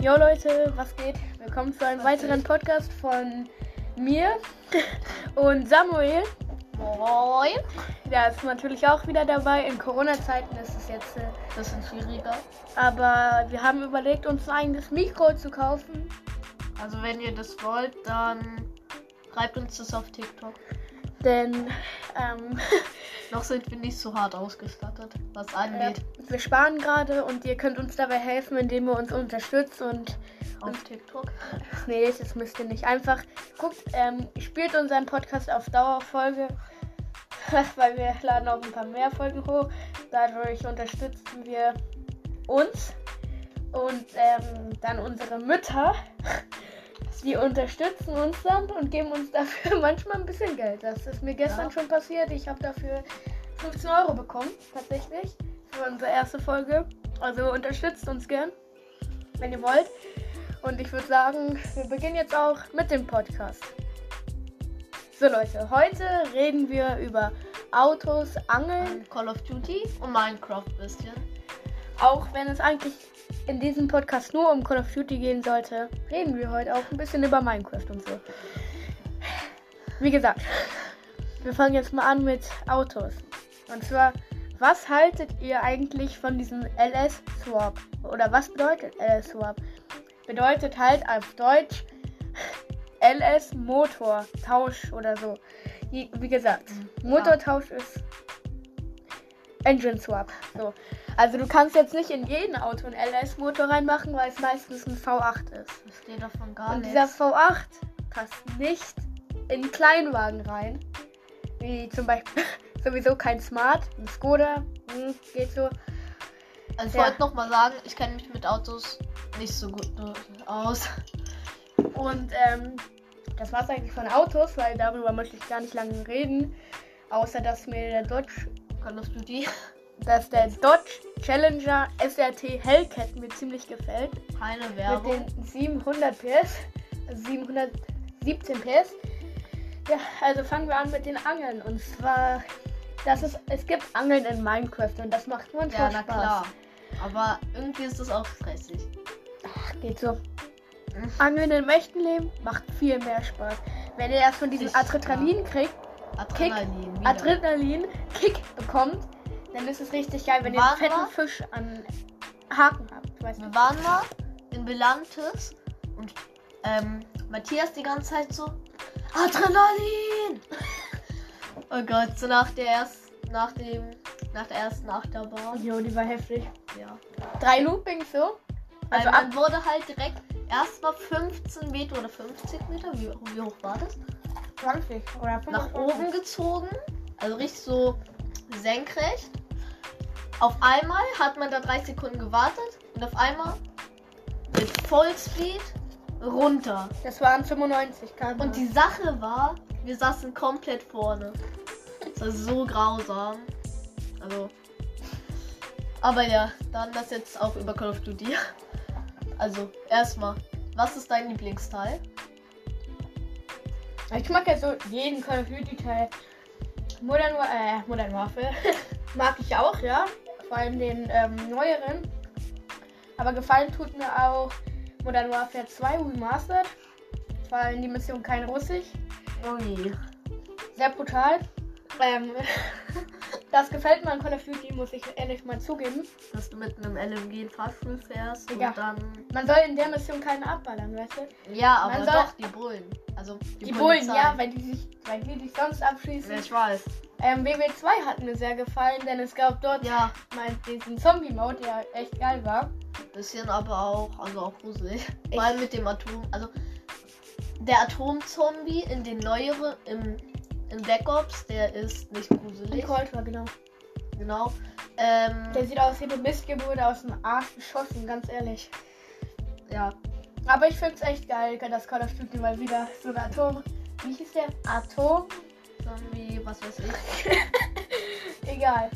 Jo Leute, was geht? Willkommen zu einem Was weiteren Podcast von mir und Samuel. Moin. Der ist natürlich auch wieder dabei. In Corona-Zeiten ist es jetzt. Äh, Bisschen schwieriger. aber wir haben überlegt, uns ein eigenes Mikro zu kaufen. Also wenn ihr das wollt, dann schreibt uns das auf TikTok. Denn ähm, Noch sind wir nicht so hart ausgestattet, was angeht. wir sparen gerade und ihr könnt uns dabei helfen, indem ihr uns unterstützt und Auf TikTok. Nee, das müsst ihr nicht. Einfach guckt, ähm, spielt unseren Podcast auf Dauerfolge, weil wir laden auch ein paar mehr Folgen hoch. Dadurch unterstützen wir uns und ähm, dann unsere Mütter. Die unterstützen uns dann und geben uns dafür manchmal ein bisschen Geld. Das ist mir gestern Ja. schon passiert. Ich habe dafür 15 Euro bekommen, tatsächlich, für unsere erste Folge. Also unterstützt uns gern, wenn ihr wollt. Und ich würde sagen, wir beginnen jetzt auch mit dem Podcast. So Leute, heute reden wir über Autos, Angeln. Call of Duty und Minecraft ein bisschen. Auch wenn es eigentlich in diesem Podcast nur um Call of Duty gehen sollte, reden wir heute auch ein bisschen über Minecraft und so. Wie gesagt, wir fangen jetzt mal an mit Autos. Und zwar, was haltet ihr eigentlich von diesem LS-Swap? Oder was bedeutet LS-Swap? Bedeutet halt auf Deutsch LS-Motor-Tausch oder so. Wie, gesagt, Motortausch ist Engine Swap. So. Also du kannst jetzt nicht in jeden Auto einen LS-Motor reinmachen, weil es meistens ein V8 ist. Ich verstehe davon gar Und nichts. dieser V8 passt nicht in Kleinwagen rein. Wie zum Beispiel sowieso kein Smart, ein Skoda, hm, geht so. Also ich Ja. wollte noch mal sagen, ich kenne mich mit Autos nicht so gut aus. Und ähm, das war's eigentlich von Autos, weil darüber möchte ich gar nicht lange reden. Außer dass mir der Dodge, Call of Duty. Dass der Dodge Challenger SRT Hellcat mir ziemlich gefällt. Keine mit Werbung. den 700 PS, also 717 PS. Ja, also fangen wir an mit den Angeln. Und zwar, das ist, es gibt Angeln in Minecraft und das macht Ja, manchmal na Spaß. klar. Aber irgendwie ist das auch stressig. Ach, geht so. Angeln im echten Leben macht viel mehr Spaß. Wenn ihr erst von diesem Adrenalin kriegt, Adrenalin. wieder. Adrenalin Kick bekommt, dann ist es richtig geil, wenn ihr einen fetten wir? Fisch an Haken habt. Weißt? Wir waren mal in Belantes und ähm, Matthias die ganze Zeit so Adrenalin! oh Gott, so nach der erst, nach dem nach der ersten Achterbahn. Jo, die war heftig. Ja. Drei Loopings so. Also man wurde halt direkt erstmal 15 Meter oder 50 Meter, wie, wie hoch war das? 20 oder 25. Nach oben gezogen. Also richtig so senkrecht. Auf einmal hat man da drei Sekunden gewartet und auf einmal mit Vollspeed runter. Das waren 95 km. Und die Sache war, wir saßen komplett vorne. Das war so grausam. Also. Aber ja, dann das jetzt auch über Call of Duty. Also, erstmal, was ist dein Lieblingsteil? ich mag ja so jeden Call of Duty Teil. Modern, äh, Modern Warfare mag ich auch, ja. Vor allem den ähm, neueren. Aber gefallen tut mir auch Modern Warfare 2 Remastered. Vor allem die Mission kein Russisch. Ui. Sehr brutal. Ähm, das gefällt mir an Call of Duty, muss ich ehrlich mal zugeben. Dass du mit einem LMG in Fahrstuhl fährst Ja. und dann. Man soll in der Mission keinen abballern, weißt du? Ja, aber Man soll- doch, die Bullen. Also, die, Die Bullen, ja, weil die, sich, weil die dich sonst abschießen. Ja, ich weiß. Ähm, WW2 hat mir sehr gefallen, denn es gab dort Ja, mal diesen Zombie-Mode, der echt geil war. bisschen aber auch, also auch gruselig. Vor allem mit dem Atom. Also, der Atomzombie in den neueren, im, in Black Ops, der ist nicht gruselig. Cold war, genau. Genau. Ähm, Der sieht aus wie eine Missgeburt aus dem Arsch geschossen, ganz ehrlich. ja. Aber ich find's echt geil, das Call of Duty mal wieder so ein Atom. Wie hieß der? Atom? Zombie, was weiß ich. Egal.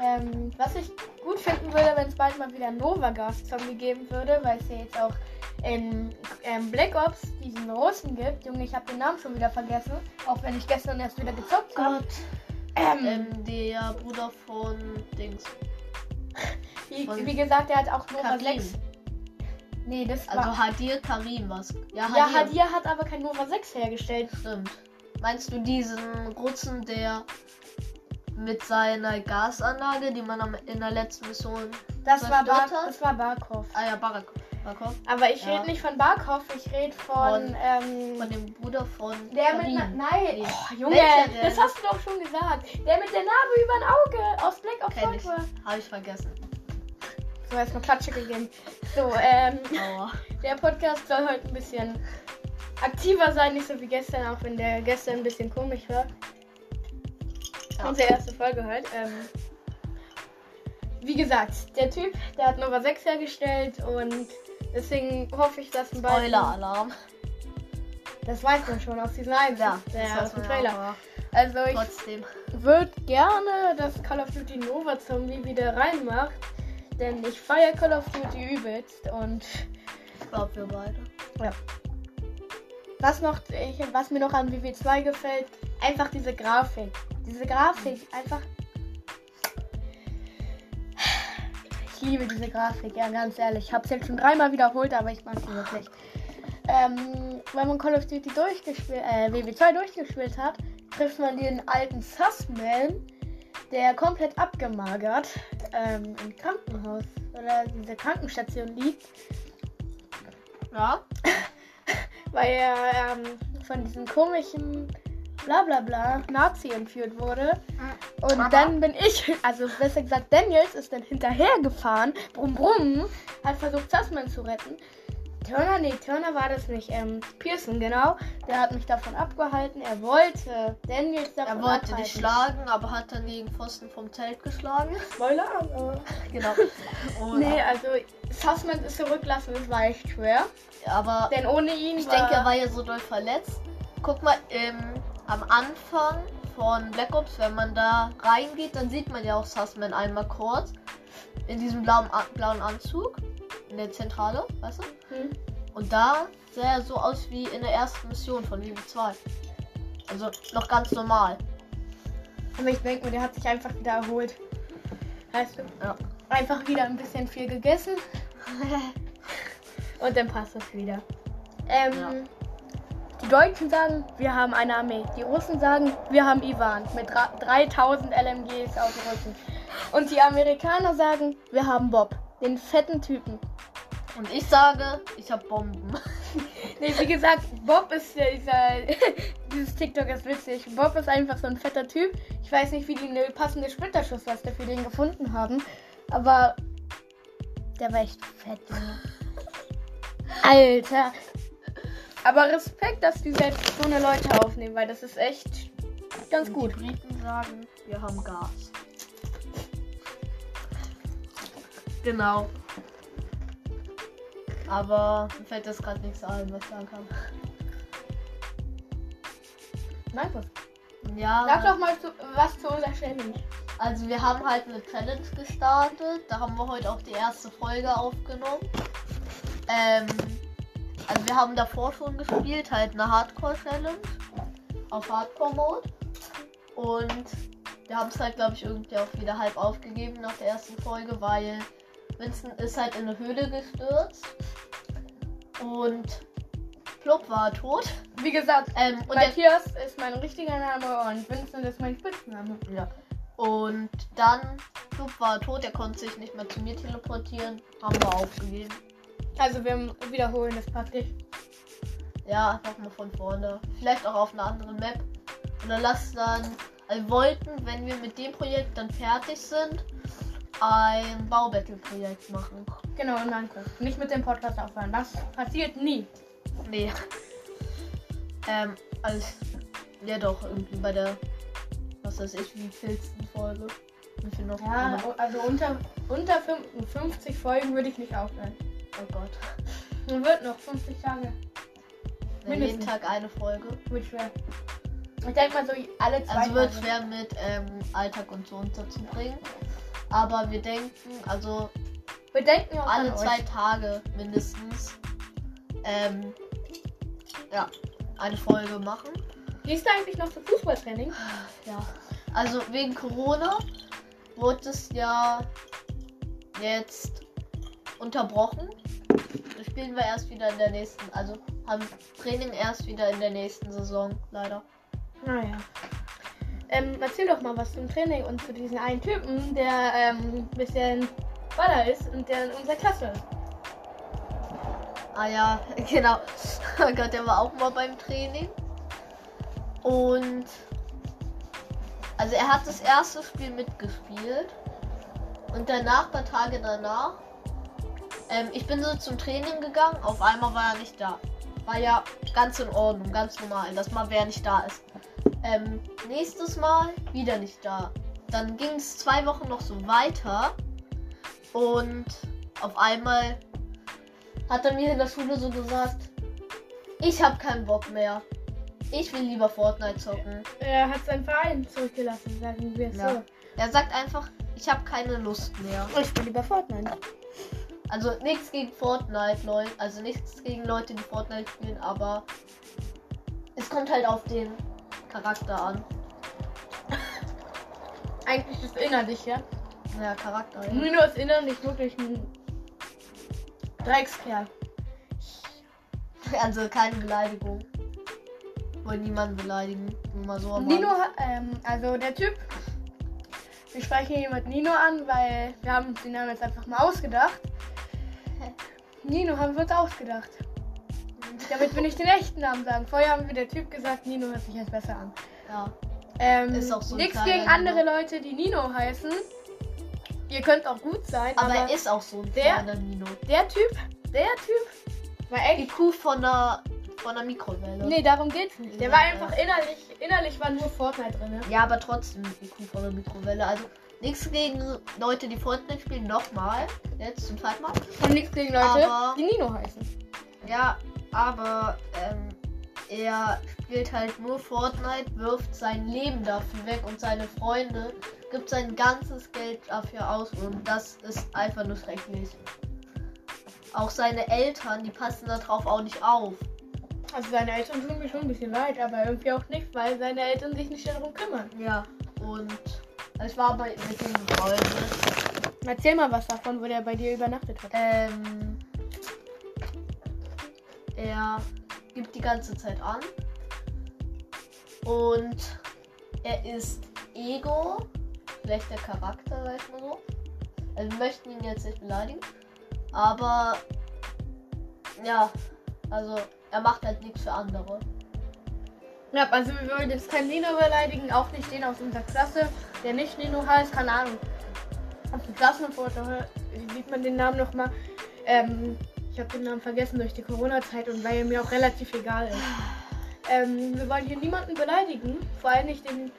Ähm, was ich gut finden würde, wenn es bald mal wieder Nova Gas Zombie geben würde, weil es ja jetzt auch in ähm, Black Ops diesen Russen gibt. Junge, ich habe den Namen schon wieder vergessen, auch wenn ich gestern erst wieder gezockt habe. Ähm, Ähm, der Bruder von Dings. wie, von wie gesagt, er hat auch Nova Karim. 6. Nee, das Also war. Hadir Karim was. Ja, Hadir. Ja, Hadir hat aber kein Nova 6 hergestellt. Stimmt. Meinst du diesen Russen, der mit seiner Gasanlage, die man am, in der letzten Mission. Das war, Bar das war Barkov. Ah ja, Barak. Barakov. Aber ich Ja. rede nicht von Barkov, ich rede von. Von- ähm, Von dem Bruder von. der mit. Karim. Na, nein, oh, Junge, das hast du doch schon gesagt. Der mit der Narbe über ein Auge aus Black Ops Kenn ich. Habe ich vergessen. So, erstmal Klatsche gegeben. So, ähm, Aua. der Podcast soll heute ein bisschen aktiver sein, nicht so wie gestern, auch wenn der gestern ein bisschen komisch war. Ja. Unsere erste Folge halt. Ähm, wie gesagt, der Typ, der hat Nova 6 hergestellt und deswegen hoffe ich, dass ein bald. Spoiler-Alarm. Das weiß man schon aus diesem Eins, Ja, das aus dem Trailer. auch, Also ich Trotzdem. würde gerne das Call of Duty Nova Zombie wieder reinmacht, denn ich feiere Call of Duty übelst und Ich glaube, wir beide. was noch, ich, was mir noch an WW2 gefällt, einfach diese Grafik. Diese Grafik, einfach. Liebe diese Grafik, ja, ganz ehrlich. Ich habe es jetzt schon dreimal wiederholt, aber ich mag sie wirklich. Ähm, wenn man Call of Duty durchgespielt, äh, WW2 durchgespielt hat, trifft man den alten Sussman, der komplett abgemagert ähm, im Krankenhaus oder dieser Krankenstation liegt. Ja. weil er ähm, von diesem komischen Blablabla Nazi entführt wurde. Und Mama. dann bin ich, also besser gesagt, Daniels ist dann hinterhergefahren, brumm brumm, hat versucht, Sussman zu retten. Turner, nee, Turner war das nicht. Ähm, Pearson, genau. Der hat mich davon abgehalten. Er wollte Daniels davon Er wollte abhalten. dich schlagen, aber hat dann gegen Pfosten vom Zelt geschlagen. Spoiler, aber... Genau. Und, Nee, also Sussman ist zurücklassen, das war echt schwer. Aber Denn ohne ihn ich war... denke, er war ja so doll verletzt. Guck mal, ähm, am Anfang von Black Ops, wenn man da reingeht, dann sieht man ja auch Sussman einmal kurz. In diesem blauen, blauen Anzug. In der Zentrale, weißt du? Hm. Und da sah er so aus wie in der ersten Mission von Liebe 2. Also noch ganz normal. Aber ich denke mir, der hat sich einfach wieder erholt. Heißt du? Ja. Einfach wieder ein bisschen viel gegessen und dann passt das wieder. Ähm, Ja. Die Deutschen sagen, wir haben eine Armee. Die Russen sagen, wir haben Ivan mit dra- 3000 LMGs dem Rücken. Und die Amerikaner sagen, wir haben Bob, den fetten Typen. Und ich sage, ich habe Bomben. Nee, wie gesagt, Bob ist ja dieser. dieses TikTok ist witzig. Bob ist einfach so ein fetter Typ. Ich weiß nicht, wie die eine passende Splitterschussweste für den gefunden haben. Aber der war echt fett, Junge. Alter. Aber Respekt, dass die selbst so eine Leute aufnehmen, weil das ist echt ganz Und gut. Die Briten sagen, wir haben Gas. Genau. Aber mir fällt das gerade nichts ein, was ich sagen kann. Markus, Ja, sag doch mal zu, was zu unserer Challenge. also wir haben halt eine Challenge gestartet. Da haben wir heute auch die erste Folge aufgenommen. Ähm, also wir haben davor schon gespielt, halt eine Hardcore-Challenge auf Hardcore-Mode. Und wir haben es halt, glaube ich, irgendwie auch wieder halb aufgegeben nach der ersten Folge, weil Vincent ist halt in eine Höhle gestürzt. Und Plop war tot. Wie gesagt, Ähm, und Matthias ist mein richtiger Name und Vincent ist mein Spitzname. Ja. Und dann, Club war tot, er konnte sich nicht mehr zu mir teleportieren. Haben wir aufgegeben. Also wir wiederholen das praktisch. Ja, nochmal von vorne. Vielleicht auch auf einer anderen Map. Und dann lass dann, also wir wollten, wenn wir mit dem Projekt dann fertig sind, ein Baubattle-Projekt machen. Genau, in Minecraft. Nicht mit dem Podcast aufhören. Das passiert nie. Nee. Ähm, als, ja doch, irgendwie bei der, was weiß ich, wie vielsten Folge. Wie viel noch? Ja, also unter, unter 50 Folgen würde ich nicht aufhören. Oh Gott. Man wird noch 50 Tage. Ja, jeden Mindestens. Tag eine Folge. Wird schwer. Ich denke mal so alle zwei Also wird Tage. schwer mit ähm, Alltag und so unterzubringen. Aber wir denken, also Wir denken auch alle an zwei euch. Tage mindestens ähm, ja, eine Folge machen. Gehst du eigentlich noch zum Fußballtraining? Ja. Also wegen Corona wurde es ja jetzt unterbrochen. Das spielen wir erst wieder in der nächsten, also haben Training erst wieder in der nächsten Saison, leider. Naja. Ähm, erzähl doch mal was zum Training und zu diesem einen Typen, der ähm, ein bisschen Baller ist und der in unserer Klasse ist. Ah ja, genau. Oh Gott, der war auch mal beim Training. Und also er hat das erste Spiel mitgespielt. Und danach, ein paar Tage danach, ähm, ich bin so zum Training gegangen, auf einmal war er nicht da. War ja ganz in Ordnung, ganz normal, dass mal wer nicht da ist. Ähm, nächstes Mal wieder nicht da. Dann ging es zwei Wochen noch so weiter. Und auf einmal hat er mir in der Schule so gesagt, ich habe keinen Bock mehr. Ich will lieber Fortnite zocken. Er hat seinen Verein zurückgelassen, sagen wir es Ja. so. Er sagt einfach, ich habe keine Lust mehr. Ich spiele lieber Fortnite. Also nichts gegen Fortnite, Leute. Also nichts gegen Leute, die Fortnite spielen, aber es kommt halt auf den Charakter an. Eigentlich ist innerlich, ja. Ja, Charakter. Ja. Nino ist innerlich wirklich ein Dreckskerl. Also keine Beleidigung. Wollen niemanden beleidigen. Nur mal so. am Nino, ähm, also der Typ, wir sprechen hier mit Nino an, weil wir haben den Namen jetzt einfach mal ausgedacht. Nino haben wir uns ausgedacht. Damit wir nicht den echten Namen sagen. Vorher haben wir der Typ gesagt, Nino hört sich jetzt besser an. Ja. Ähm, Ist auch so nichts gegen andere Leute, die Nino heißen. Ihr könnt auch gut sein, Aber, aber, er ist auch so ein der- Nino. der Typ, der Typ war Die echt. Kuh von der von der Mikrowelle. Nee, darum geht's nicht. Der Ja, war einfach innerlich, innerlich war nur Fortnite drin. Ja, aber trotzdem die Kuh von der Mikrowelle. Also nichts gegen Leute, die Fortnite spielen. Nochmal. Jetzt zum zweiten Mal. Und nichts gegen Leute, Aber- die Nino heißen. Ja, aber ähm, er spielt halt nur Fortnite, wirft sein Leben dafür weg und seine Freunde, gibt sein ganzes Geld dafür aus und das ist einfach nur schrecklich. Auch seine Eltern, die passen darauf auch nicht auf. Also seine Eltern tun mir schon ein bisschen leid, aber irgendwie auch nicht, weil seine Eltern sich nicht darum kümmern. Ja, und ich war bei mit ihm befreundet. Erzähl mal was davon, wo der bei dir übernachtet hat. Ähm, er gibt die ganze Zeit an. Und er ist Ego. Schlechter Charakter, weiß man so. Also wir möchten ihn jetzt nicht beleidigen. Aber ja, also er macht halt nichts für andere. Ja, also wir wollen jetzt keinen Nino beleidigen, auch nicht den aus unserer Klasse, der nicht Nino heißt, keine Ahnung. Auf dem Klassenfoto sieht man den Namen nochmal. Ähm, ich habe den Namen vergessen durch die Corona-Zeit und weil er mir auch relativ egal ist. Ähm, wir wollen hier niemanden beleidigen, vor allem nicht den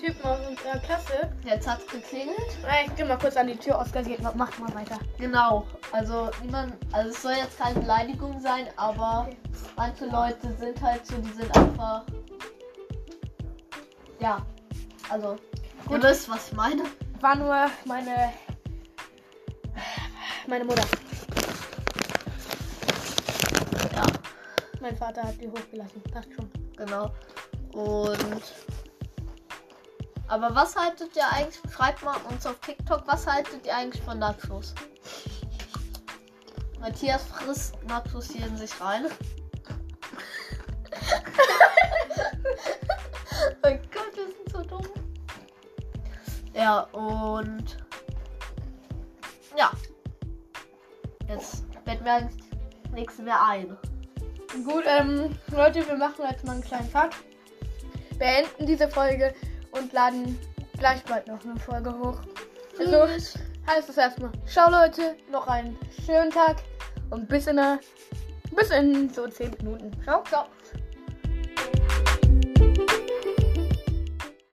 Typen aus unserer Klasse. Jetzt hat's geklingelt. Äh, Ich geh mal kurz an die Tür, Oskar geht, macht mal weiter. Genau. Also niemand, also es soll jetzt keine Beleidigung sein, aber manche Leute sind halt so, die sind einfach. Ja. Also, Gut. ihr wisst, was ich meine. War nur meine. Meine Mutter. Ja, Mein Vater hat die hochgelassen. Passt schon. genau. Und. Aber was haltet ihr eigentlich? Schreibt mal uns auf TikTok, was haltet ihr eigentlich von Nachos? Matthias frisst Nachos hier in sich rein. oh Gott, wir sind so dumm. Ja, und. Ja. Jetzt fällt mir eigentlich nichts mehr ein. Gut, ähm, Leute, wir machen jetzt mal einen kleinen Cut. Beenden diese Folge und laden gleich bald noch eine Folge hoch. Also heißt es erstmal. Ciao Leute, noch einen schönen Tag und bis in einer, bis in so 10 Minuten. Ciao, ciao.